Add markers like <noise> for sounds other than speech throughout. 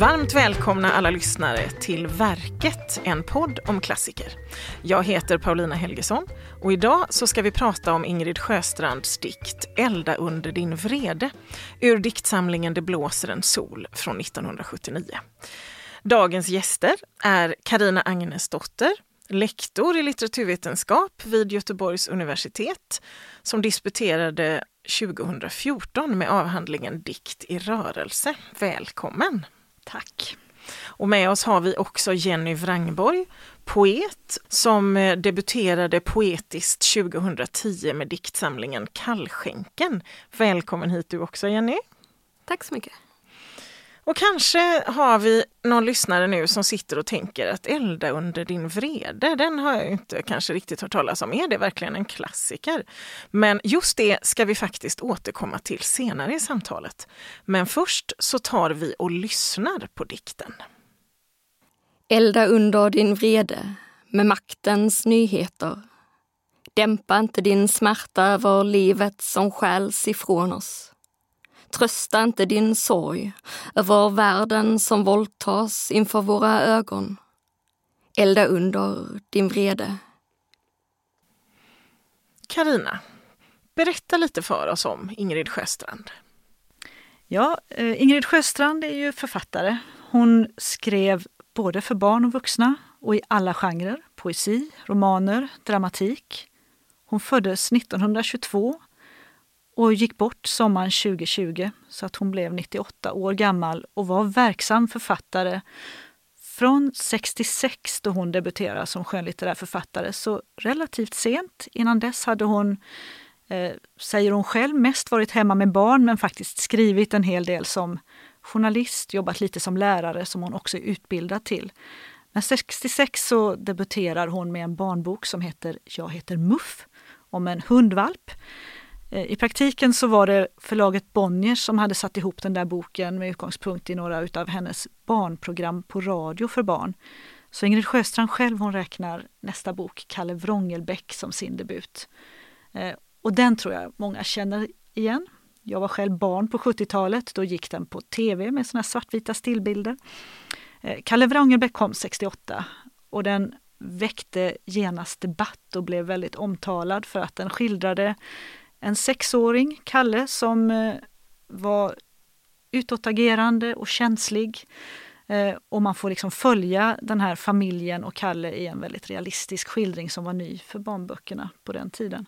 Varmt välkomna alla lyssnare till Verket, en podd om klassiker. Jag heter Paulina Helgesson och idag så ska vi prata om Ingrid Sjöstrands dikt Elda under din vrede ur diktsamlingen Det blåser en sol från 1979. Dagens gäster är Karina Agnesdotter, lektor i litteraturvetenskap vid Göteborgs universitet som disputerade 2014 med avhandlingen Dikt i rörelse. Välkommen! Tack! Och med oss har vi också Jenny Wrangborg, poet som eh, debuterade poetiskt 2010 med diktsamlingen Kallskänken. Välkommen hit du också Jenny! Tack så mycket! Och kanske har vi någon lyssnare nu som sitter och tänker att elda under din vrede, den har jag inte kanske riktigt hört talas om. Är det verkligen en klassiker? Men just det ska vi faktiskt återkomma till senare i samtalet. Men först så tar vi och lyssnar på dikten. Elda under din vrede med maktens nyheter. Dämpa inte din smärta över livet som stjäls ifrån oss. Trösta inte din sorg över världen som våldtas inför våra ögon. Elda under din vrede. Karina, berätta lite för oss om Ingrid Sjöstrand. Ja, eh, Ingrid Sjöstrand är ju författare. Hon skrev både för barn och vuxna och i alla genrer. Poesi, romaner, dramatik. Hon föddes 1922 och gick bort sommaren 2020 så att hon blev 98 år gammal och var verksam författare från 66 då hon debuterade som skönlitterär författare. Så relativt sent. Innan dess hade hon, eh, säger hon själv, mest varit hemma med barn men faktiskt skrivit en hel del som journalist, jobbat lite som lärare som hon också är utbildad till. Men 66 så debuterar hon med en barnbok som heter Jag heter Muff om en hundvalp Eh, I praktiken så var det förlaget Bonnier som hade satt ihop den där boken med utgångspunkt i några utav hennes barnprogram på radio för barn. Så Ingrid Sjöstrand själv hon räknar nästa bok, Kalle Wrångelbäck, som sin debut. Eh, och den tror jag många känner igen. Jag var själv barn på 70-talet, då gick den på tv med såna svartvita stillbilder. Eh, Kalle Wrangelbäck kom 68 och den väckte genast debatt och blev väldigt omtalad för att den skildrade en sexåring, Kalle, som eh, var utåtagerande och känslig. Eh, och man får liksom följa den här familjen och Kalle i en väldigt realistisk skildring som var ny för barnböckerna på den tiden.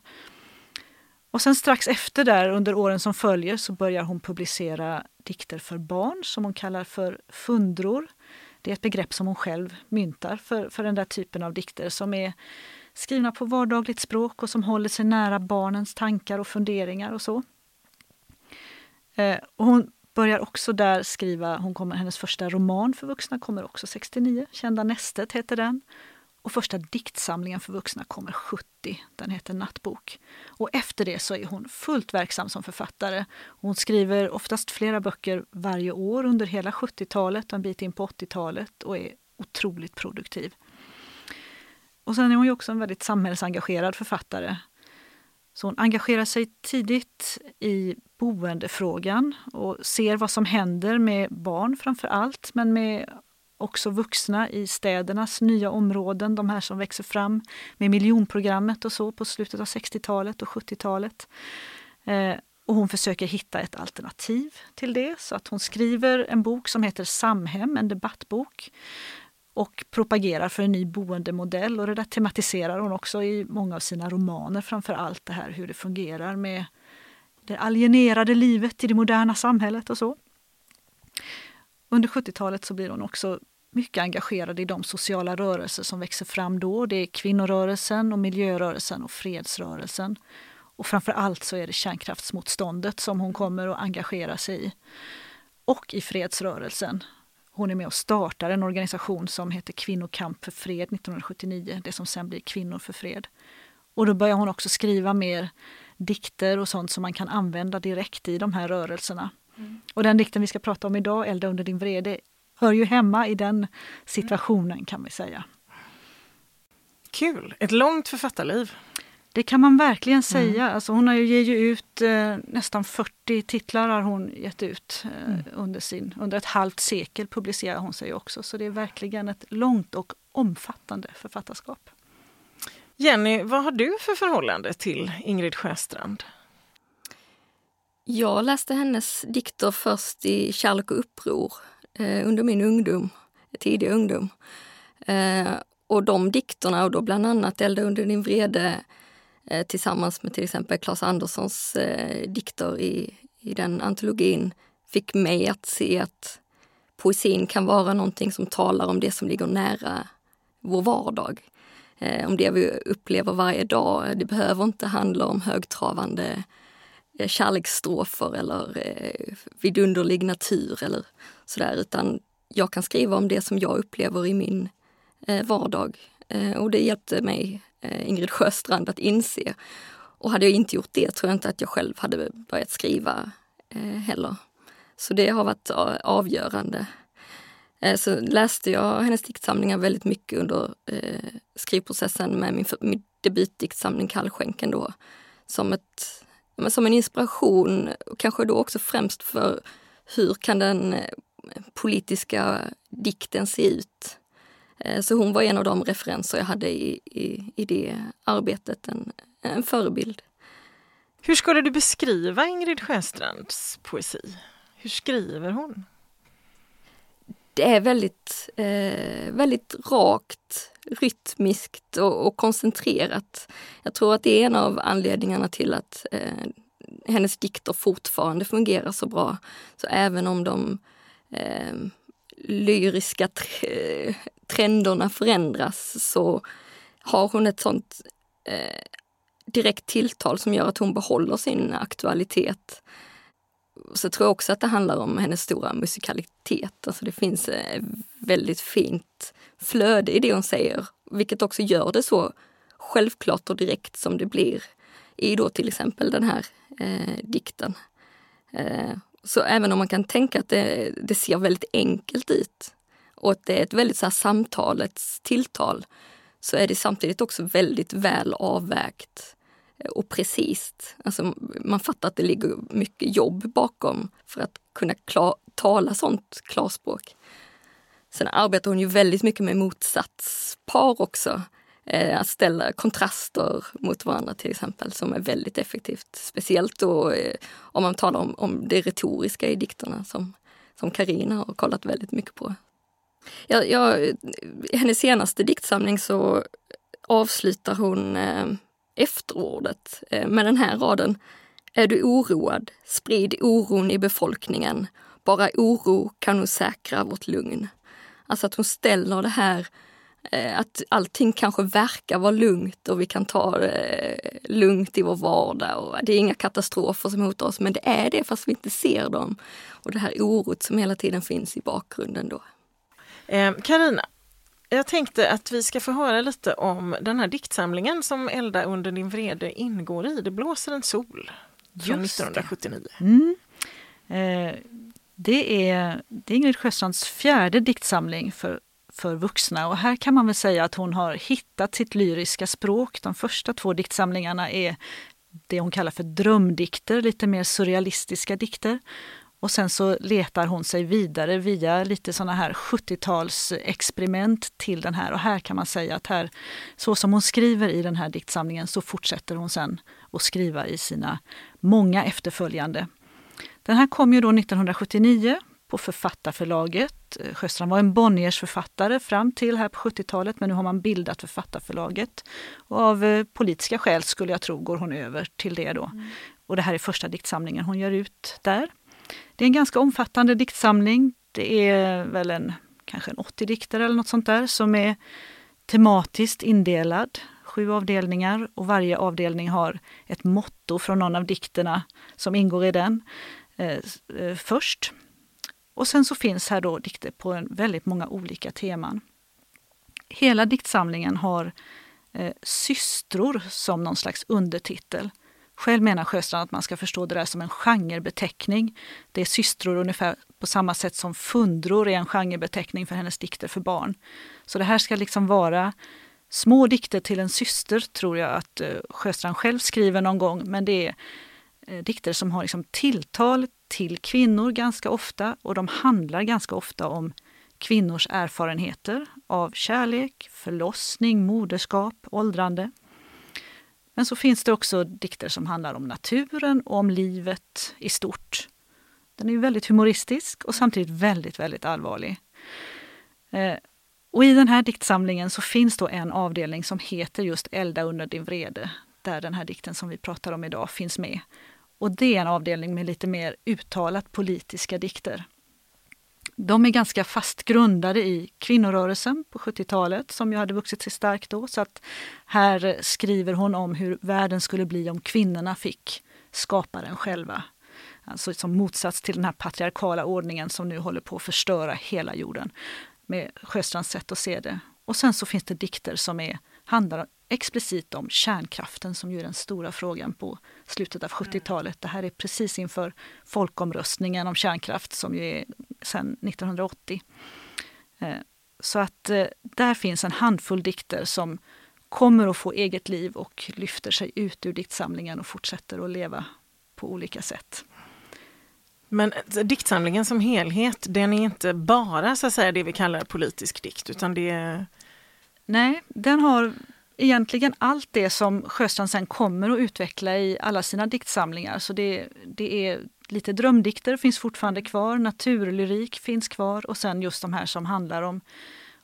Och sen strax efter där, under åren som följer, så börjar hon publicera dikter för barn som hon kallar för fundror. Det är ett begrepp som hon själv myntar för, för den där typen av dikter som är skrivna på vardagligt språk och som håller sig nära barnens tankar och funderingar och så. Eh, och hon börjar också där skriva, hon kommer, hennes första roman för vuxna kommer också 69, Kända nästet heter den. Och första diktsamlingen för vuxna kommer 70, den heter Nattbok. Och efter det så är hon fullt verksam som författare. Hon skriver oftast flera böcker varje år under hela 70-talet och en bit in på 80-talet och är otroligt produktiv. Och sen är hon ju också en väldigt samhällsengagerad författare. Så hon engagerar sig tidigt i boendefrågan och ser vad som händer med barn framför allt, men med också vuxna i städernas nya områden, de här som växer fram med miljonprogrammet och så på slutet av 60-talet och 70-talet. Eh, och hon försöker hitta ett alternativ till det så att hon skriver en bok som heter Samhem, en debattbok och propagerar för en ny boendemodell. Och det där tematiserar hon också i många av sina romaner, framför allt det här hur det fungerar med det alienerade livet i det moderna samhället och så. Under 70-talet så blir hon också mycket engagerad i de sociala rörelser som växer fram då. Det är kvinnorörelsen och miljörörelsen och fredsrörelsen. Och framför allt så är det kärnkraftsmotståndet som hon kommer att engagera sig i. Och i fredsrörelsen. Hon är med och startar en organisation som heter Kvinnokamp för fred 1979, det som sen blir Kvinnor för fred. Och då börjar hon också skriva mer dikter och sånt som man kan använda direkt i de här rörelserna. Mm. Och den dikten vi ska prata om idag, Elda under din vrede, hör ju hemma i den situationen kan vi säga. Kul! Ett långt författarliv. Det kan man verkligen säga. Mm. Alltså hon har ju, ger ju ut eh, nästan 40 titlar har hon gett ut eh, mm. under, sin, under ett halvt sekel publicerar hon sig också. Så det är verkligen ett långt och omfattande författarskap. Jenny, vad har du för förhållande till Ingrid Sjöstrand? Jag läste hennes dikter först i Kärlek och uppror eh, under min ungdom, tidiga ungdom. Eh, och de dikterna, och då bland annat Elda under din vrede Eh, tillsammans med till exempel Claes Anderssons eh, dikter i, i den antologin, fick mig att se att poesin kan vara någonting som talar om det som ligger nära vår vardag. Eh, om det vi upplever varje dag. Eh, det behöver inte handla om högtravande eh, kärleksstrofer eller eh, vidunderlig natur eller sådär, utan jag kan skriva om det som jag upplever i min eh, vardag. Eh, och det hjälpte mig, eh, Ingrid Sjöstrand, att inse. Och hade jag inte gjort det tror jag inte att jag själv hade börjat skriva eh, heller. Så det har varit avgörande. Så läste jag hennes diktsamlingar väldigt mycket under skrivprocessen med min, min debutdiktsamling Kallskänken då. Som, ett, som en inspiration, kanske då också främst för hur kan den politiska dikten se ut? Eh, så hon var en av de referenser jag hade i, i, i det arbetet, en, en förebild. Hur skulle du beskriva Ingrid Sjöstrands poesi? Hur skriver hon? det är väldigt, eh, väldigt rakt, rytmiskt och, och, koncentrerat. Jag tror att det är en av anledningarna till att eh, hennes dikter fortfarande fungerar så bra. Så även om de eh, lyriska tre trenderna förändras så har hon ett sånt eh, direkt tilltal som gör att hon behåller sin aktualitet så tror jag också att det handlar om hennes stora musikalitet. Alltså det finns ett väldigt fint flöde i det hon säger, vilket också gör det så självklart och direkt som det blir i då till exempel den här eh, dikten. Eh, så även om man kan tänka att det, det, ser väldigt enkelt ut och att det är ett väldigt så här, samtalets tilltal så är det samtidigt också väldigt väl avvägt eh, och precis. Alltså, man fattar att det ligger mycket jobb bakom för att kunna klar, tala sånt klarspråk. Sen arbetar hon ju väldigt mycket med motsatspar också. Eh, att ställa kontraster mot varandra till exempel, som är väldigt effektivt. Speciellt då eh, om man talar om, om det retoriska i dikterna som som Karina har kollat väldigt mycket på. Jag, jag, I eh, hennes senaste diktsamling så avslutar hon eh, efterordet eh, med den här raden. Är du oroad, sprid oron i befolkningen. Bara oro kan nog säkra vårt lugn. Alltså att hon ställer det här att allting kanske verkar vara lugnt och vi kan ta det lugnt i vår vardag och det är inga katastrofer som hotar oss, men det är det fast vi inte ser dem. Och det här orot som hela tiden finns i bakgrunden då. Karina, jag tänkte att vi ska få höra lite om den här diktsamlingen som Elda under din vrede ingår i. Det blåser en sol från 1979. Mm. Eh, det, är, det är Ingrid Sjöstrands fjärde diktsamling för, för vuxna och här kan man väl säga att hon har hittat sitt lyriska språk. De första två diktsamlingarna är det hon kallar för drömdikter, lite mer surrealistiska dikter. Och sen så letar hon sig vidare via lite sådana här 70-talsexperiment till den här. Och här kan man säga att här, så som hon skriver i den här diktsamlingen så fortsätter hon sen att skriva i sina många efterföljande. Den här kom ju då 1979 på Författarförlaget. Sjöstrand var en Bonniers författare fram till här på 70-talet men nu har man bildat Författarförlaget. Och av eh, politiska skäl skulle jag tro går hon över till det då. Mm. Och det här är första diktsamlingen hon gör ut där. Det är en ganska omfattande diktsamling. Det är väl en, kanske en 80 dikter eller något sånt där som är tematiskt indelad. Sju avdelningar och varje avdelning har ett motto från någon av dikterna som ingår i den eh, eh, först. Och sen så finns här då dikter på en väldigt många olika teman. Hela diktsamlingen har eh, systror som någon slags undertitel. Själv menar Sjöstrand att man ska förstå det där som en genrebeteckning. Det är systror ungefär på samma sätt som fundror är en genrebeteckning för hennes dikter för barn. Så det här ska liksom vara Små dikter till en syster tror jag att eh, Sjöstrand själv skriver någon gång, men det är eh, dikter som har liksom tilltal till kvinnor ganska ofta och de handlar ganska ofta om kvinnors erfarenheter av kärlek, förlossning, moderskap, åldrande. Men så finns det också dikter som handlar om naturen och om livet i stort. Den är väldigt humoristisk och samtidigt väldigt, väldigt allvarlig. Eh, och i den här diktsamlingen så finns då en avdelning som heter just Elda under din vrede, där den här dikten som vi pratar om idag finns med. Och det är en avdelning med lite mer uttalat politiska dikter. De är ganska fast grundade i kvinnorörelsen på 70-talet som ju hade vuxit sig stark då. Så att här skriver hon om hur världen skulle bli om kvinnorna fick skapa den själva. Alltså som motsats till den här patriarkala ordningen som nu håller på att förstöra hela jorden med Sjöstrands sätt att se det. Och sen så finns det dikter som är, handlar explicit om kärnkraften som ju är den stora frågan på slutet av 70-talet. Det här är precis inför folkomröstningen om kärnkraft som ju är sedan 1980. Eh, så att eh, där finns en handfull dikter som kommer att få eget liv och lyfter sig ut ur diktsamlingen och fortsätter att leva på olika sätt. Men diktsamlingen som helhet, den är inte bara så att säga det vi kallar politisk dikt, utan det är... Nej, den har egentligen allt det som Sjöstrand sen kommer att utveckla i alla sina diktsamlingar. Så det, det är lite drömdikter finns fortfarande kvar, naturlyrik finns kvar och sen just de här som handlar om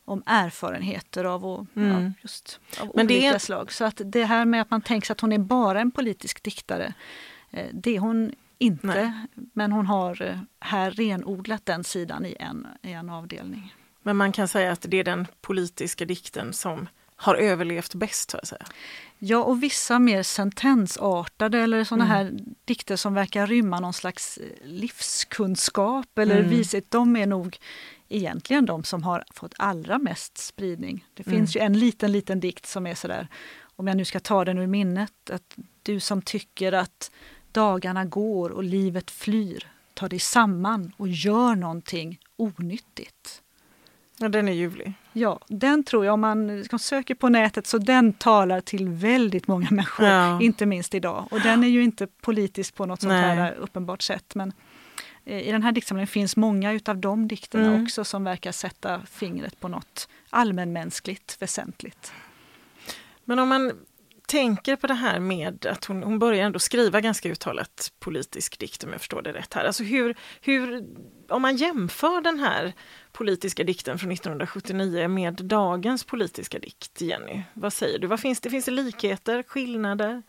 om erfarenheter av, och, mm. ja, just, av Men olika är... slag. Så att det här med att man tänker att hon är bara en politisk diktare, eh, det är hon inte. Nej. Men hon har eh, här renodlat den sidan i en, i en avdelning. Men man kan säga att det är den politiska dikten som har överlevt bäst? Så att säga. Ja, och vissa mer sentensartade eller sådana mm. här dikter som verkar rymma någon slags eh, livskunskap eller mm. vishet, de är nog egentligen de som har fått allra mest spridning. Det mm. finns ju en liten, liten dikt som är sådär, om jag nu ska ta den ur minnet, att du som tycker att dagarna går och livet flyr, ta dig samman och gör någonting onyttigt. Ja, den är ljuvlig. Ja, den tror jag om man söker på nätet så den talar till väldigt många människor, ja. inte minst idag. Och den är ju inte politisk på något sånt Nej. här uppenbart sätt. Men eh, i den här diktsamlingen finns många utav de dikterna mm. också som verkar sätta fingret på något allmänmänskligt väsentligt. Men om man tänker på det här med att hon, hon börjar ändå skriva ganska uttalat politisk dikt om jag förstår det rätt här. Alltså hur, hur, om man jämför den här politiska dikten från 1979 med dagens politiska dikt, Jenny, vad säger du? Vad finns det? Finns det likheter, skillnader?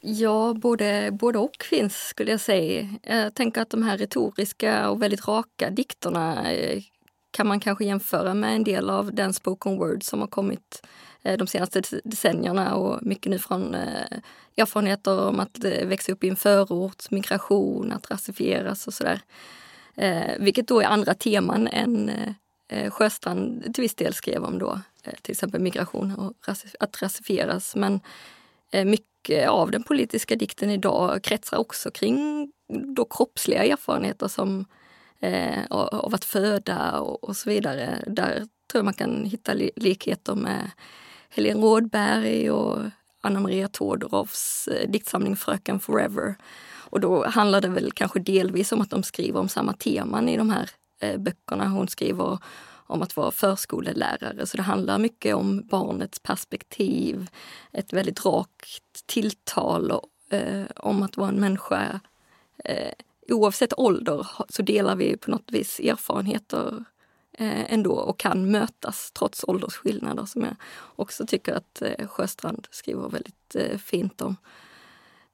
Ja, både, både och finns skulle jag säga. Jag tänker att de här retoriska och väldigt raka dikterna eh, kan man kanske jämföra med en del av den spoken word som har kommit Eh, de senaste decennierna och mycket nu från eh, erfarenheter om att eh, växa upp i en förort, migration, att rasifieras och sådär. Vilket då är andra teman än Sjöstrand till viss del skrev om då, till exempel migration och att rasifieras. Men mycket av den politiska dikten idag kretsar också kring då kroppsliga erfarenheter som av att föda och, så vidare. Där tror jag man kan hitta likheter med Helene Rådberg och Anna Maria Todorovs eh, diktsamling Fröken Forever. Och då handlar det väl kanske delvis om att de skriver om samma teman i de här eh, böckerna. Hon skriver om att vara förskolelärare, så det handlar mycket om barnets perspektiv, ett väldigt rakt tilltal och, eh, om att vara en människa. Eh, oavsett ålder så delar vi på något vis erfarenheter Eh, ändå och kan mötas trots åldersskillnader som jag också tycker att eh, Sjöstrand skriver väldigt eh, fint om.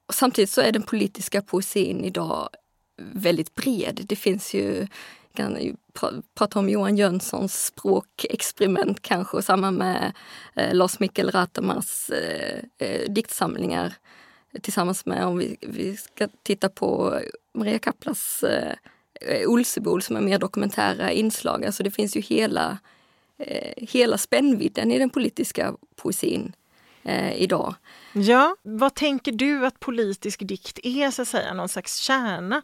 Och samtidigt så är den politiska poesin idag väldigt bred. Det finns ju kan ju prata om Johan Jönssons språkexperiment kanske och samma med eh, Lars Mikkel Ratamars eh, eh, diktsamlingar tillsammans med, om vi, vi ska titta på Maria Kaplas Eh, Olsebol som är mer dokumentära inslag. Alltså det finns ju hela, eh, hela spännvidden i den politiska poesin eh, idag. Ja, vad tänker du att politisk dikt är, så att säga, någon slags kärna?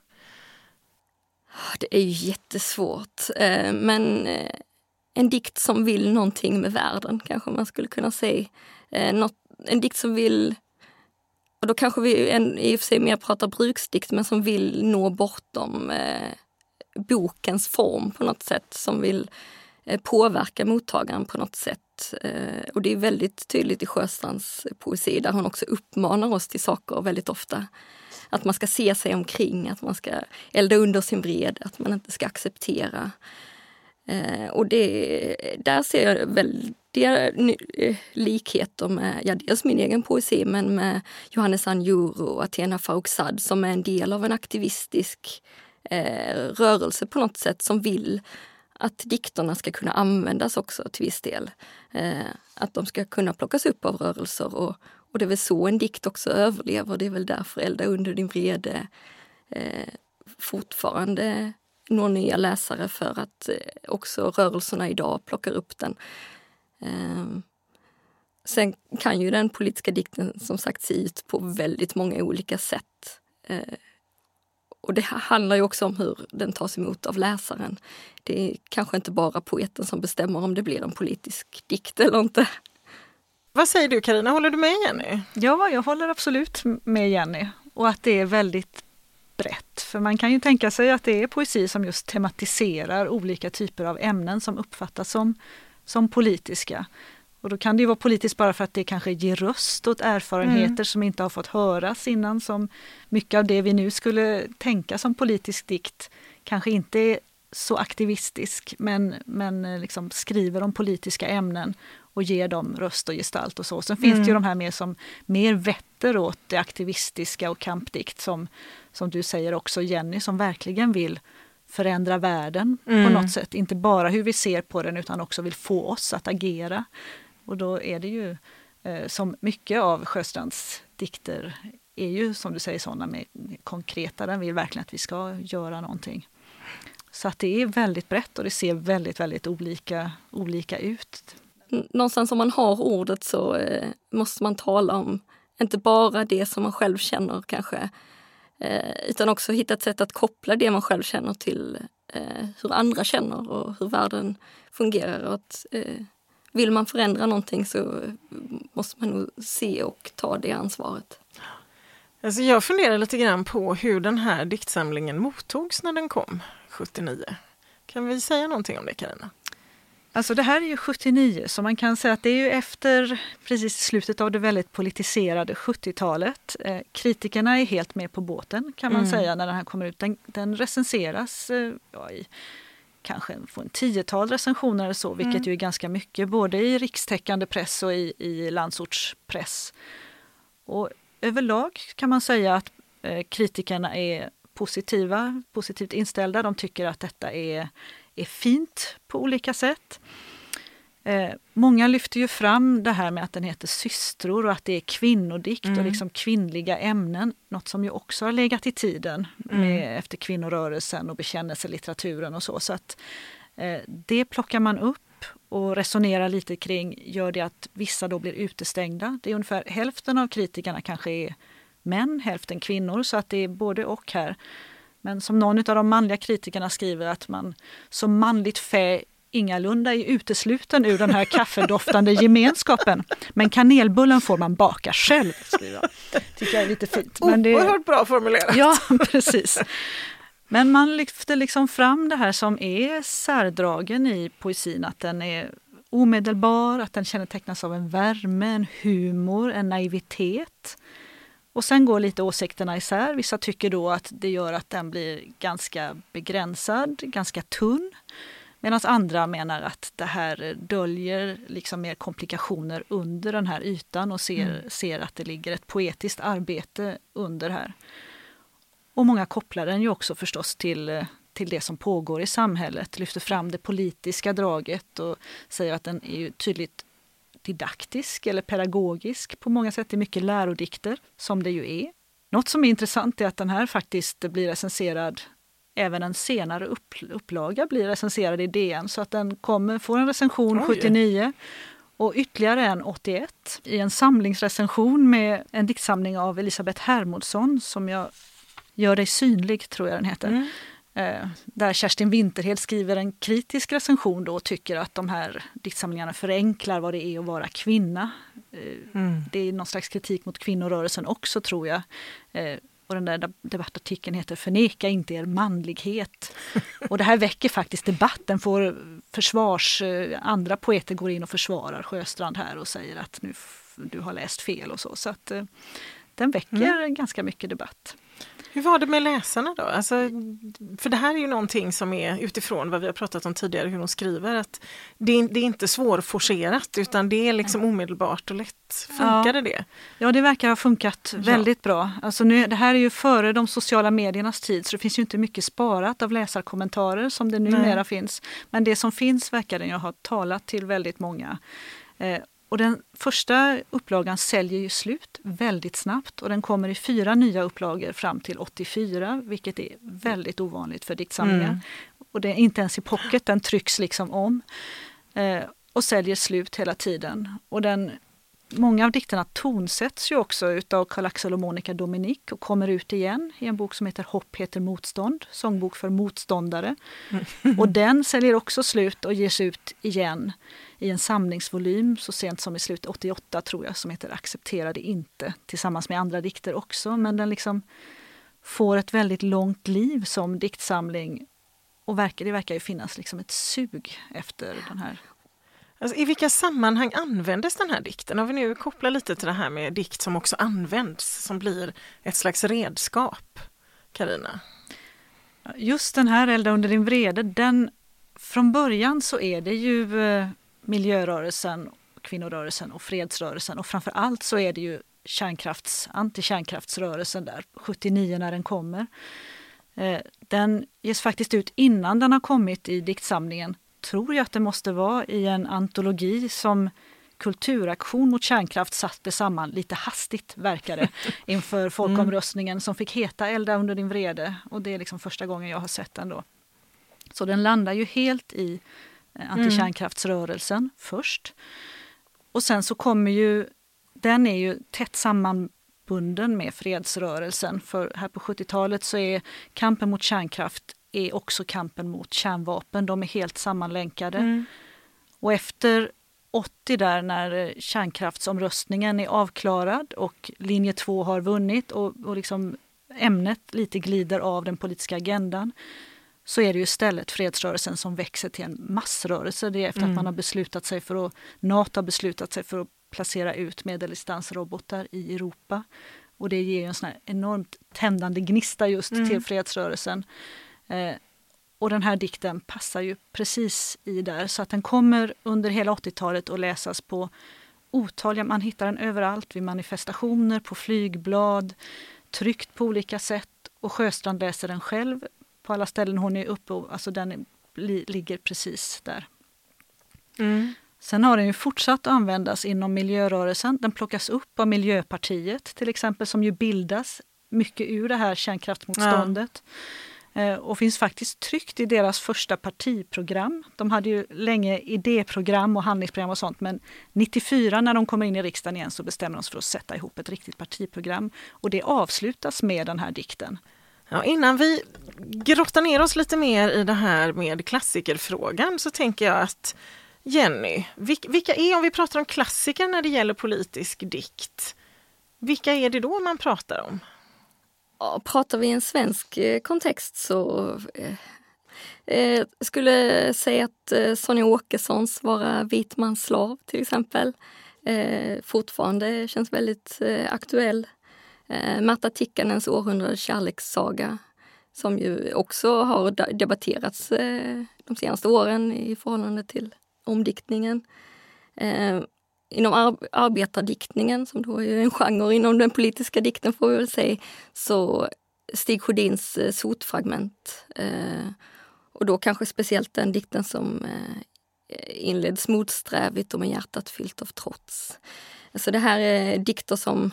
Det är ju jättesvårt, eh, men eh, en dikt som vill någonting med världen, kanske man skulle kunna säga. Eh, en dikt som vill, och då kanske vi en, i och för sig mer pratar bruksdikt, men som vill nå bortom eh, bokens form på något sätt, som vill eh, påverka mottagaren på något sätt. Eh, och det är väldigt tydligt i Sjöstrands poesi där hon också uppmanar oss till saker väldigt ofta. Att man ska se sig omkring, att man ska elda under sin vrede, att man inte ska acceptera eh, och det, där ser jag väldiga likheter med ja, dels min egen poesi men med Johannes Anjuru och Athena Farrokhzad som är en del av en aktivistisk eh, rörelse på något sätt som vill att dikterna ska kunna användas också till viss del. Eh, att de ska kunna plockas upp av rörelser och, och det är väl så en dikt också överlever. Det är väl därför Elda under din vrede eh, fortfarande når nya läsare för att eh, också rörelserna idag plockar upp den. Ehm, sen kan ju den politiska dikten som sagt se ut på väldigt många olika sätt. Eh, och det handlar ju också om hur den tas emot av läsaren. Det är kanske inte bara poeten som bestämmer om det blir en politisk dikt eller inte. Vad säger du Karina, håller du med Jenny? Ja, jag håller absolut med Jenny. Och att det är väldigt brett. För man kan ju tänka sig att det är poesi som just tematiserar olika typer av ämnen som uppfattas som, som politiska. Och då kan det ju vara politiskt bara för att det kanske ger röst åt erfarenheter mm. som inte har fått höras innan. Som mycket av det vi nu skulle tänka som politisk dikt kanske inte är så aktivistisk men, men liksom skriver om politiska ämnen och ger dem röst och gestalt och så. Sen finns det ju mm. de här mer som mer vetter åt det aktivistiska och kampdikt som, som du säger också Jenny, som verkligen vill förändra världen mm. på något sätt. Inte bara hur vi ser på den utan också vill få oss att agera. Och då är det ju eh, som mycket av Sjöstrands dikter är ju som du säger sådana med konkreta, den vill verkligen att vi ska göra någonting. Så att det är väldigt brett och det ser väldigt, väldigt olika, olika ut. Någonstans om man har ordet så eh, måste man tala om inte bara det som man själv känner kanske Eh, utan också hitta ett sätt att koppla det man själv känner till eh, hur andra känner och hur världen fungerar. Och att, eh, vill man förändra någonting så måste man nog se och ta det ansvaret. Alltså jag funderar lite grann på hur den här diktsamlingen mottogs när den kom 79. Kan vi säga någonting om det Karina? Alltså det här är ju 79 så man kan säga att det är ju efter precis slutet av det väldigt politiserade 70-talet. Eh, kritikerna är helt med på båten kan man mm. säga när den här kommer ut. Den, den recenseras eh, ja, i kanske får en tiotal recensioner eller så, vilket mm. ju är ganska mycket både i rikstäckande press och i, i landsortspress. Och överlag kan man säga att eh, kritikerna är positiva, positivt inställda. De tycker att detta är är fint på olika sätt. Eh, många lyfter ju fram det här med att den heter Systror och att det är kvinnodikt mm. och liksom kvinnliga ämnen. Något som ju också har legat i tiden med, mm. efter kvinnorörelsen och bekännelselitteraturen och så. så att, eh, det plockar man upp och resonerar lite kring, gör det att vissa då blir utestängda? Det är ungefär hälften av kritikerna kanske är män, hälften kvinnor, så att det är både och här. Men som någon av de manliga kritikerna skriver att man som manligt fä ingalunda är utesluten ur den här kaffedoftande gemenskapen. Men kanelbullen får man baka själv. Skriver Tycker jag är lite fint. Men det... Oerhört bra formulerat. Ja, <laughs> precis. Men man lyfter liksom fram det här som är särdragen i poesin, att den är omedelbar, att den kännetecknas av en värme, en humor, en naivitet. Och sen går lite åsikterna isär. Vissa tycker då att det gör att den blir ganska begränsad, ganska tunn. Medan andra menar att det här döljer liksom mer komplikationer under den här ytan och ser, mm. ser att det ligger ett poetiskt arbete under här. Och många kopplar den ju också förstås till, till det som pågår i samhället, lyfter fram det politiska draget och säger att den är tydligt didaktisk eller pedagogisk på många sätt. Det är mycket lärodikter, som det ju är. Något som är intressant är att den här faktiskt blir recenserad Även en senare upp, upplaga blir recenserad i DN så att den kommer, får en recension Oj. 79 och ytterligare en 81 i en samlingsrecension med en diktsamling av Elisabeth Hermodsson som jag Gör dig synlig, tror jag den heter. Mm. Eh, där Kerstin Winterhed skriver en kritisk recension då och tycker att de här diktsamlingarna förenklar vad det är att vara kvinna. Eh, mm. Det är någon slags kritik mot kvinnorörelsen också tror jag. Eh, och den där debattartikeln heter Förneka inte er manlighet. Och det här väcker faktiskt debatten. Får försvars, andra poeter går in och försvarar Sjöstrand här och säger att nu, du har läst fel och så. Så att den väcker mm. ganska mycket debatt. Hur var det med läsarna då? Alltså, för det här är ju någonting som är utifrån vad vi har pratat om tidigare, hur hon skriver, att det är, det är inte svårforcerat utan det är liksom omedelbart och lätt. Funkade ja. det? Ja, det verkar ha funkat ja. väldigt bra. Alltså nu, det här är ju före de sociala mediernas tid så det finns ju inte mycket sparat av läsarkommentarer som det numera Nej. finns. Men det som finns verkar den ju ha talat till väldigt många. Eh, och den första upplagan säljer ju slut väldigt snabbt och den kommer i fyra nya upplagor fram till 84, vilket är väldigt ovanligt för diktsamlingar. Mm. Och det är inte ens i pocket, den trycks liksom om. Eh, och säljer slut hela tiden. Och den, många av dikterna tonsätts ju också utav Karl-Axel och Monica Dominik och kommer ut igen i en bok som heter Hopp heter motstånd, sångbok för motståndare. Mm. Och den säljer också slut och ges ut igen i en samlingsvolym så sent som i slutet 88 tror jag som heter Acceptera det inte tillsammans med andra dikter också. Men den liksom får ett väldigt långt liv som diktsamling och verkar, det verkar ju finnas liksom ett sug efter den här. Alltså, I vilka sammanhang användes den här dikten? Om vi nu kopplar lite till det här med dikt som också används, som blir ett slags redskap. Karina. Just den här Elda under din vrede, den från början så är det ju eh, miljörörelsen, kvinnorörelsen och fredsrörelsen och framför allt så är det ju kärnkrafts, antikärnkraftsrörelsen där, 79 när den kommer. Eh, den ges faktiskt ut innan den har kommit i diktsamlingen, tror jag att det måste vara, i en antologi som Kulturaktion mot kärnkraft satte samman lite hastigt verkade <laughs> inför folkomröstningen som fick heta Elda under din vrede och det är liksom första gången jag har sett den då. Så den landar ju helt i Eh, antikärnkraftsrörelsen mm. först. Och sen så kommer ju, den är ju tätt sammanbunden med fredsrörelsen. För här på 70-talet så är kampen mot kärnkraft är också kampen mot kärnvapen. De är helt sammanlänkade. Mm. Och efter 80 där när kärnkraftsomröstningen är avklarad och linje 2 har vunnit och, och liksom ämnet lite glider av den politiska agendan så är det ju istället fredsrörelsen som växer till en massrörelse. Det är efter mm. att man har beslutat sig för att, Nato har beslutat sig för att placera ut medeldistansrobotar i Europa. Och det ger en sån enormt tändande gnista just mm. till fredsrörelsen. Eh, och den här dikten passar ju precis i där så att den kommer under hela 80-talet att läsas på otaliga, man hittar den överallt vid manifestationer, på flygblad, tryckt på olika sätt och Sjöstrand läser den själv på alla ställen hon är uppe, och, alltså den li, ligger precis där. Mm. Sen har den ju fortsatt att användas inom miljörörelsen. Den plockas upp av Miljöpartiet till exempel som ju bildas mycket ur det här kärnkraftsmotståndet. Ja. Eh, och finns faktiskt tryckt i deras första partiprogram. De hade ju länge idéprogram och handlingsprogram och sånt men 94 när de kommer in i riksdagen igen så bestämmer de sig för att sätta ihop ett riktigt partiprogram. Och det avslutas med den här dikten. Ja, innan vi grottar ner oss lite mer i det här med klassikerfrågan så tänker jag att Jenny, vilka är, om vi pratar om klassiker när det gäller politisk dikt, vilka är det då man pratar om? Pratar vi i en svensk eh, kontext så eh, eh, skulle säga att eh, Sonja Åkessons Vara vit mans slav till exempel eh, fortfarande känns väldigt eh, aktuell eh, Märta Tikkanens århundradets kärlekssaga som ju också har debatterats eh, de senaste åren i förhållande till omdiktningen. Eh, Inom ar arbetardiktningen, som då är en genre inom den politiska dikten får vi väl säga, så Stig Sjödins eh, sotfragment. Eh, och då kanske speciellt den dikten som eh, inleds motsträvigt och med hjärtat fyllt av trots. Så det här är dikter som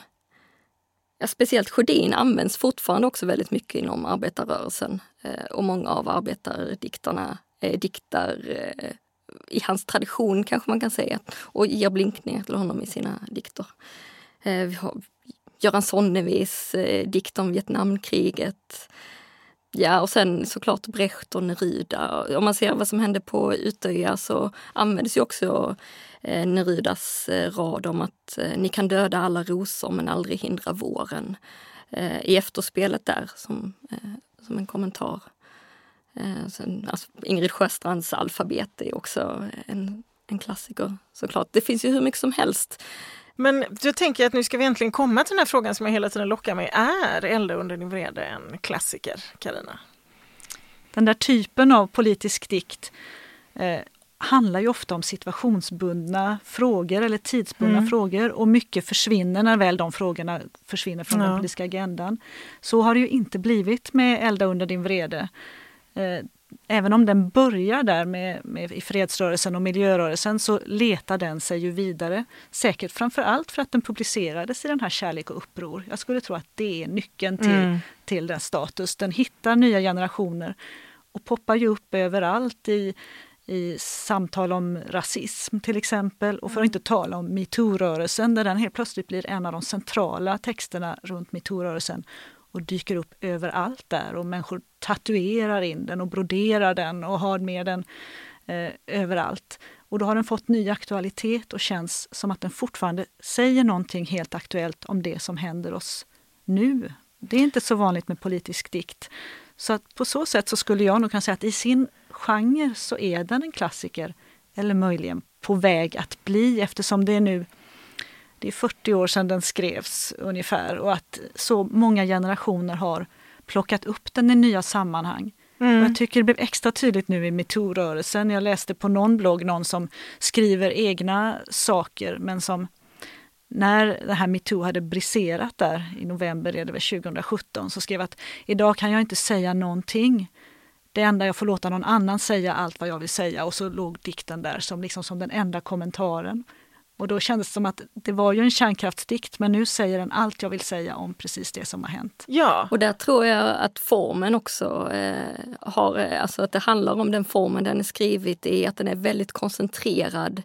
Ja, speciellt Sjödin används fortfarande också väldigt mycket inom arbetarrörelsen eh, och många av arbetardiktarna eh, diktar eh, i hans tradition kanske man kan säga och ger blinkningar till honom i sina dikter. Eh, vi har Göran Sonnevis eh, dikt om Vietnamkriget. Ja, och sen såklart Brecht och Neruda. Om man ser vad som hände på Utöya så användes ju också eh, Nerudas rad om att ni kan döda alla rosor men aldrig hindra våren. I efterspelet där som, som en kommentar. Eh, sen, alltså, Ingrid Sjöstrands alfabet är också en, en klassiker såklart. Det finns ju hur mycket som helst. Men jag tänker att nu ska vi äntligen komma till den här frågan som jag hela tiden lockar med. Är Elda under din vrede en klassiker, Karina? Den där typen av politisk dikt eh, handlar ju ofta om situationsbundna frågor eller tidsbundna mm. frågor och mycket försvinner när väl de frågorna försvinner från ja. den politiska agendan. Så har det ju inte blivit med Elda under din vrede. Eh, även om den börjar där med, med, i fredsrörelsen och miljörörelsen så letar den sig ju vidare. Säkert framför allt för att den publicerades i den här Kärlek och uppror. Jag skulle tro att det är nyckeln till, mm. till den status. Den hittar nya generationer och poppar ju upp överallt i, i samtal om rasism till exempel. Och för att inte tala om metoo-rörelsen där den helt plötsligt blir en av de centrala texterna runt metoo-rörelsen och dyker upp överallt där och människor tatuerar in den och broderar den och har med den eh, överallt. Och då har den fått ny aktualitet och känns som att den fortfarande säger någonting helt aktuellt om det som händer oss nu. Det är inte så vanligt med politisk dikt. Så att på så sätt så skulle jag nog kunna säga att i sin genre så är den en klassiker. Eller möjligen på väg att bli eftersom det är nu det är 40 år sedan den skrevs ungefär och att så många generationer har plockat upp den i nya sammanhang. Mm. Jag tycker det blev extra tydligt nu i metoo-rörelsen. Jag läste på någon blogg någon som skriver egna saker men som när det här metoo hade briserat där i november är det väl 2017 så skrev att idag kan jag inte säga någonting. Det enda jag får låta någon annan säga allt vad jag vill säga och så låg dikten där som, liksom som den enda kommentaren. Och då kändes det som att det var ju en kärnkraftsdikt men nu säger den allt jag vill säga om precis det som har hänt. Ja. Och där tror jag att formen också eh, har, eh, alltså att det handlar om den formen den är skrivit i, att den är väldigt koncentrerad.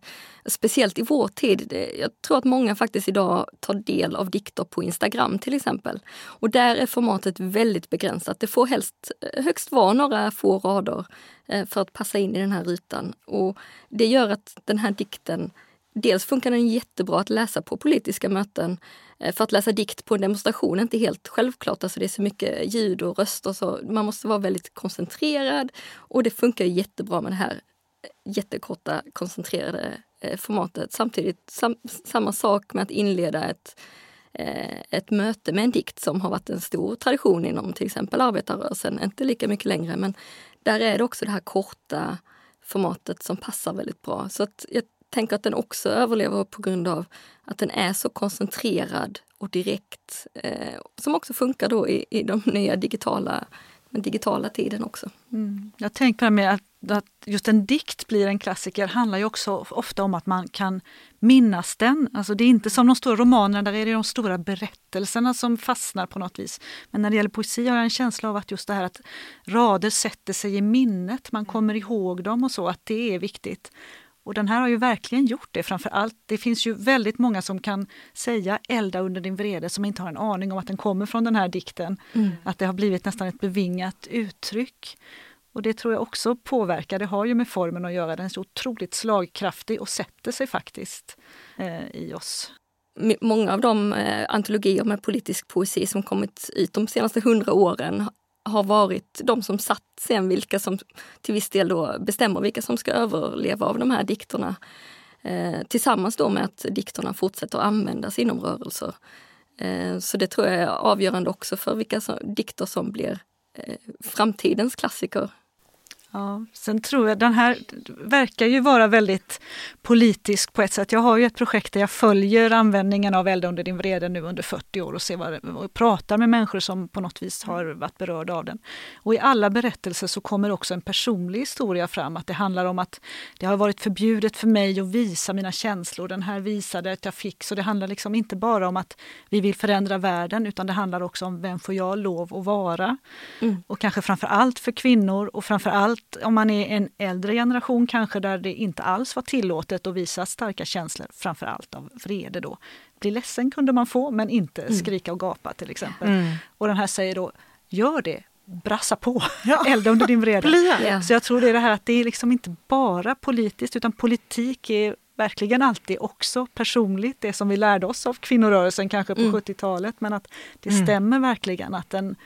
Speciellt i vår tid. Jag tror att många faktiskt idag tar del av dikter på Instagram till exempel. Och där är formatet väldigt begränsat. Det får helst eh, högst vara några få rader eh, för att passa in i den här rutan. Och det gör att den här dikten Dels funkar den jättebra att läsa på politiska möten. Eh, för att läsa dikt på en demonstration är inte helt självklart. Alltså det är så mycket ljud och röster så man måste vara väldigt koncentrerad. Och det funkar jättebra med det här eh, jättekorta koncentrerade eh, formatet. Samtidigt sam, samma sak med att inleda ett, ett möte med en dikt som har varit en stor tradition inom till exempel arbetarrörelsen. Inte lika mycket längre men där är det också det här korta formatet som passar väldigt bra. Så att jag tänker att den också överlever på grund av att den är så koncentrerad och direkt. Eh, som också funkar då i, i de nya digitala, den digitala tiden också. Mm. Jag tänker med att, att just en dikt blir en klassiker handlar ju också ofta om att man kan minnas den. Alltså det är inte som de stora romanerna, där är det de stora berättelserna som fastnar på något vis. Men när det gäller poesi har jag en känsla av att just det här att rader sätter sig i minnet, man kommer ihåg dem och så, att det är viktigt. Och den här har ju verkligen gjort det. Framför allt, det finns ju väldigt många som kan säga elda under din vrede som inte har en aning om att den kommer från den här dikten. Mm. Att det har blivit nästan ett bevingat uttryck. Och det tror jag också påverkar, det har ju med formen att göra. Den är så otroligt slagkraftig och sätter sig faktiskt eh, i oss. Många av de eh, antologier med politisk poesi som kommit ut de senaste hundra åren har varit de som satt sen vilka som till viss del då bestämmer vilka som ska överleva av de här dikterna. Eh, tillsammans då med att dikterna fortsätter användas inom rörelser. Eh, så det tror jag är avgörande också för vilka som, dikter som blir eh, framtidens klassiker Ja, sen tror jag den här verkar ju vara väldigt politisk på ett sätt. Jag har ju ett projekt där jag följer användningen av Elda under din vrede nu under 40 år och, ser vad, och pratar med människor som på något vis har varit berörda av den. Och i alla berättelser så kommer också en personlig historia fram. Att det handlar om att det har varit förbjudet för mig att visa mina känslor. Den här visade att jag fick. Så det handlar liksom inte bara om att vi vill förändra världen utan det handlar också om vem får jag lov att vara? Mm. Och kanske framför allt för kvinnor och framför allt Speciellt om man är en äldre generation kanske där det inte alls var tillåtet att visa starka känslor, framför allt av vrede då. Bli ledsen kunde man få men inte mm. skrika och gapa till exempel. Mm. Och den här säger då, gör det, brassa på, <laughs> Ja. elda under din vrede. Ja. Så jag tror det är det här att det är liksom inte bara politiskt utan politik är verkligen alltid också personligt. Det som vi lärde oss av kvinnorörelsen kanske på Mm. 70-talet men att det Mm. stämmer verkligen att den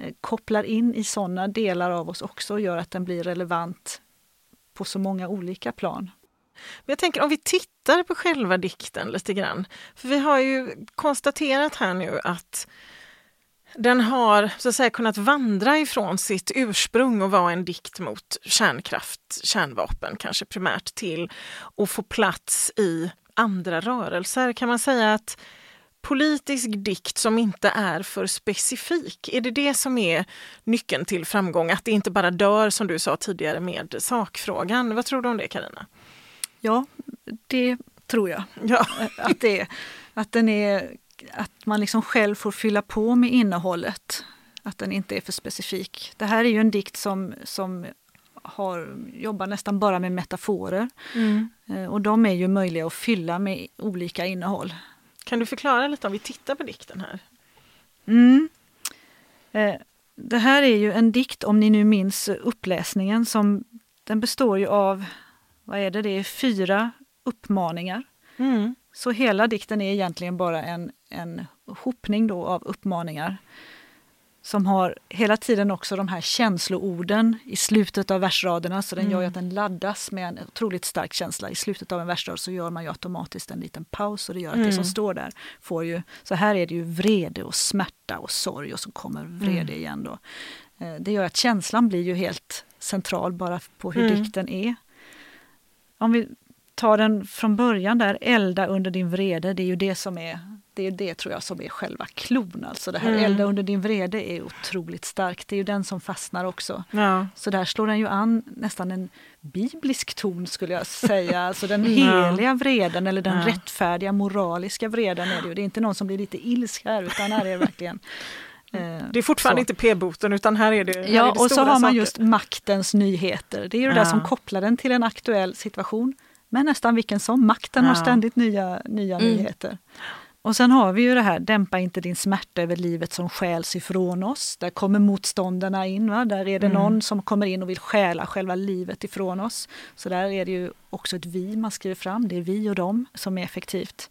Eh, kopplar in i sådana delar av oss också och gör att den blir relevant på så många olika plan. Men jag tänker om vi tittar på själva dikten lite grann. För vi har ju konstaterat här nu att den har så att säga kunnat vandra ifrån sitt ursprung och vara en dikt mot kärnkraft, kärnvapen kanske primärt till att få plats i andra rörelser. Kan man säga att politisk dikt som inte är för specifik, är det det som är nyckeln till framgång? Att det inte bara dör som du sa tidigare med sakfrågan. Vad tror du om det Karina? Ja, det tror jag. Ja. Att, det, att, den är, att man liksom själv får fylla på med innehållet. Att den inte är för specifik. Det här är ju en dikt som, som har, jobbar nästan bara med metaforer. Eh, Och de är ju möjliga att fylla med olika innehåll. Kan du förklara lite om vi tittar på dikten här? Mm. Eh, Det här är ju en dikt, om ni nu minns uppläsningen, som den består ju av, vad är det, det är fyra uppmaningar. Så hela dikten är egentligen bara en, en hopning då av uppmaningar som har hela tiden också de här känsloorden i slutet av versraderna så den gör ju att den laddas med en otroligt stark känsla. I slutet av en versrad så gör man ju automatiskt en liten paus och det gör att det som står där får ju, så här är det ju vrede och smärta och sorg och så kommer vrede igen då. Eh, Det gör att känslan blir ju helt central bara på hur Mm. dikten är. Om vi tar den från början där, elda under din vrede, det är ju det som är det är det tror jag som är själva klon. Alltså det här Mm. elda under din vrede är otroligt starkt. Det är ju den som fastnar också. Ja. Så där slår den ju an nästan en biblisk ton skulle jag säga. <laughs> Alltså den Ja. heliga vreden eller den Ja. rättfärdiga moraliska vreden är det ju. Det är inte någon som blir lite ilsk här utan här är det verkligen <laughs> eh, Det är fortfarande så. inte p-boten utan här är det här är Ja, det och så har man saker. just maktens nyheter. Det är ju det där Ja. som kopplar den till en aktuell situation. Men nästan vilken som. Makten har Ja. ständigt nya, nya Mm. nyheter. Och sen har vi ju det här, dämpa inte din smärta över livet som stjäls ifrån oss. Där kommer motståndarna in. Va? Där är det Mm. någon som kommer in och vill stjäla själva livet ifrån oss. Så där är det ju också ett vi man skriver fram. Det är vi och dem som är effektivt.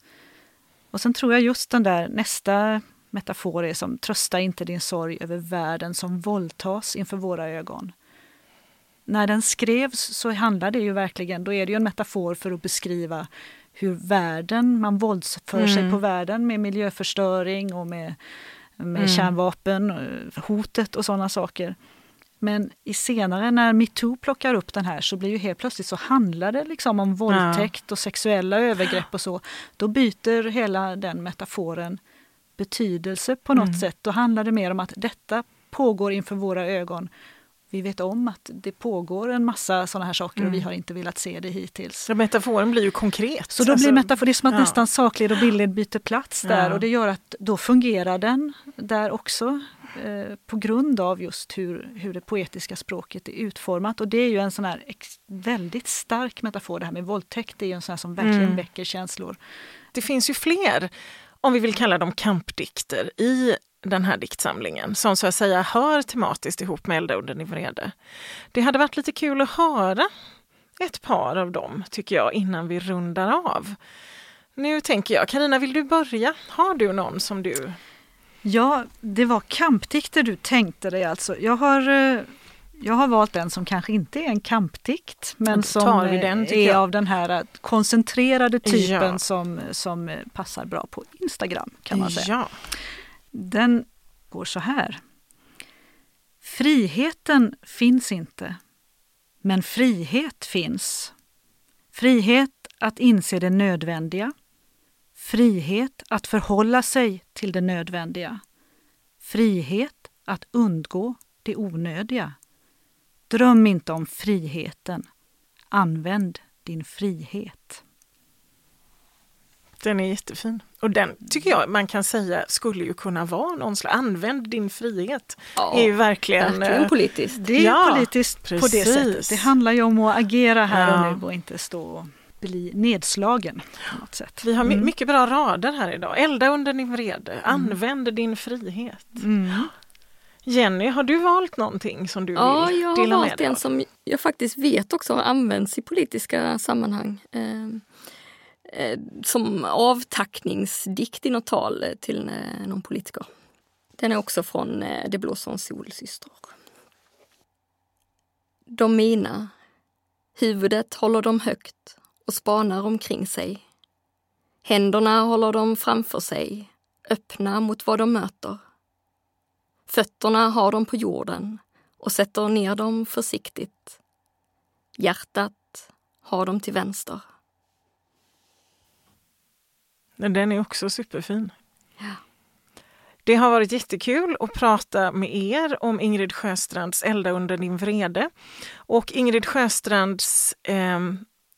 Och sen tror jag just den där nästa metafor är som trösta inte din sorg över världen som våldtas inför våra ögon. När den skrevs så handlade det ju verkligen, då är det ju en metafor för att beskriva hur världen, man våldsför sig Mm. på världen med miljöförstöring och med, med Mm. kärnvapen, hotet och sådana saker. Men i senare när metoo plockar upp den här så blir ju helt plötsligt så handlar det liksom om våldtäkt och sexuella övergrepp och så. Då byter hela den metaforen betydelse på något Mm. sätt. Då handlar det mer om att detta pågår inför våra ögon. Vi vet om att det pågår en massa sådana här saker och vi Mm. har inte velat se det hittills. Så metaforen blir ju konkret. Så då Alltså, blir metafor, det är som att ja. nästan sakled och bildled byter plats där Ja. och det gör att då fungerar den där också eh, på grund av just hur, hur det poetiska språket är utformat. Och det är ju en sån här ex, väldigt stark metafor, det här med våldtäkt, det är ju en sån här som verkligen Mm. väcker känslor. Det finns ju fler, om vi vill kalla dem kampdikter, i den här diktsamlingen som så att säga hör tematiskt ihop med Elda under din vrede. Det hade varit lite kul att höra ett par av dem, tycker jag, innan vi rundar av. Nu tänker jag, Karina, vill du börja? Har du någon som du... Ja, det var kampdikter du tänkte dig alltså. Jag har, eh, jag har valt en som kanske inte är en kampdikt men som den, är jag. av den här koncentrerade typen Ja. som, som passar bra på Instagram kan man säga. Ja. Den går så här. Friheten finns inte, men frihet finns. Frihet att inse det nödvändiga. Frihet att förhålla sig till det nödvändiga. Frihet att undgå det onödiga. Dröm inte om friheten. Använd din frihet. Den är jättefin. Och den tycker jag man kan säga skulle ju kunna vara någon slags, använd din frihet. Ja, är ju verkligen... verkligen eh, politiskt. Det är Ja, politiskt på det precis. sättet. Det handlar ju om att agera här Ja. och nu och inte stå och bli nedslagen på något sätt. Vi har Mm. mycket bra rader här idag. Elda under din vrede, använd din frihet. Mm. Jenny, har du valt någonting som du ja, vill jag dela har med valt dig en av? som jag faktiskt vet också har använts i politiska sammanhang. Eh, som avtackningsdikt i något tal till eh, någon politiker. Den är också från eh, Det blåser en solsyster. De mina, huvudet håller de högt och spanar omkring sig. Händerna håller de framför sig, öppna mot vad de möter. Fötterna har de på jorden och sätter ner dem försiktigt. Hjärtat har de till vänster. Den är också superfin. Ja. Det har varit jättekul att prata med er om Ingrid Sjöstrands Elda under din vrede. Och Ingrid Sjöstrands, eh,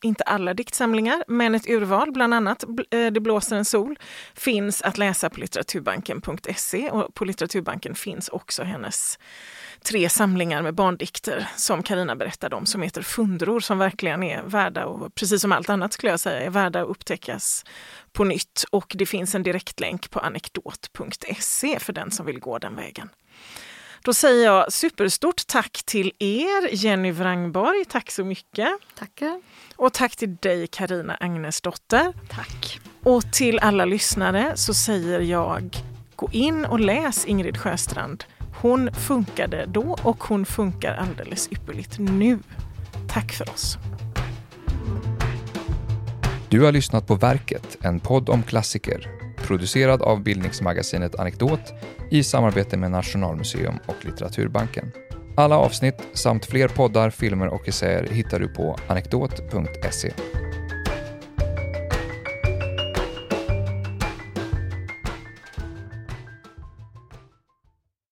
inte alla diktsamlingar, men ett urval, bland annat eh, Det blåser en sol, finns att läsa på litteraturbanken.se och på Litteraturbanken finns också hennes tre samlingar med barndikter som Karina berättade om som heter Fundror som verkligen är värda, och precis som allt annat skulle jag säga, är värda att upptäckas på nytt. Och det finns en direktlänk på anekdot.se för den som vill gå den vägen. Då säger jag superstort tack till er, Jenny Wrangborg, tack så mycket. Tackar. Och tack till dig, Karina Agnesdotter. Tack. Och till alla lyssnare så säger jag, gå in och läs Ingrid Sjöstrand. Hon funkade då och hon funkar alldeles ypperligt nu. Tack för oss. Du har lyssnat på Verket, en podd om klassiker, producerad av bildningsmagasinet Anekdot i samarbete med Nationalmuseum och Litteraturbanken. Alla avsnitt samt fler poddar, filmer och essäer hittar du på anekdot.se.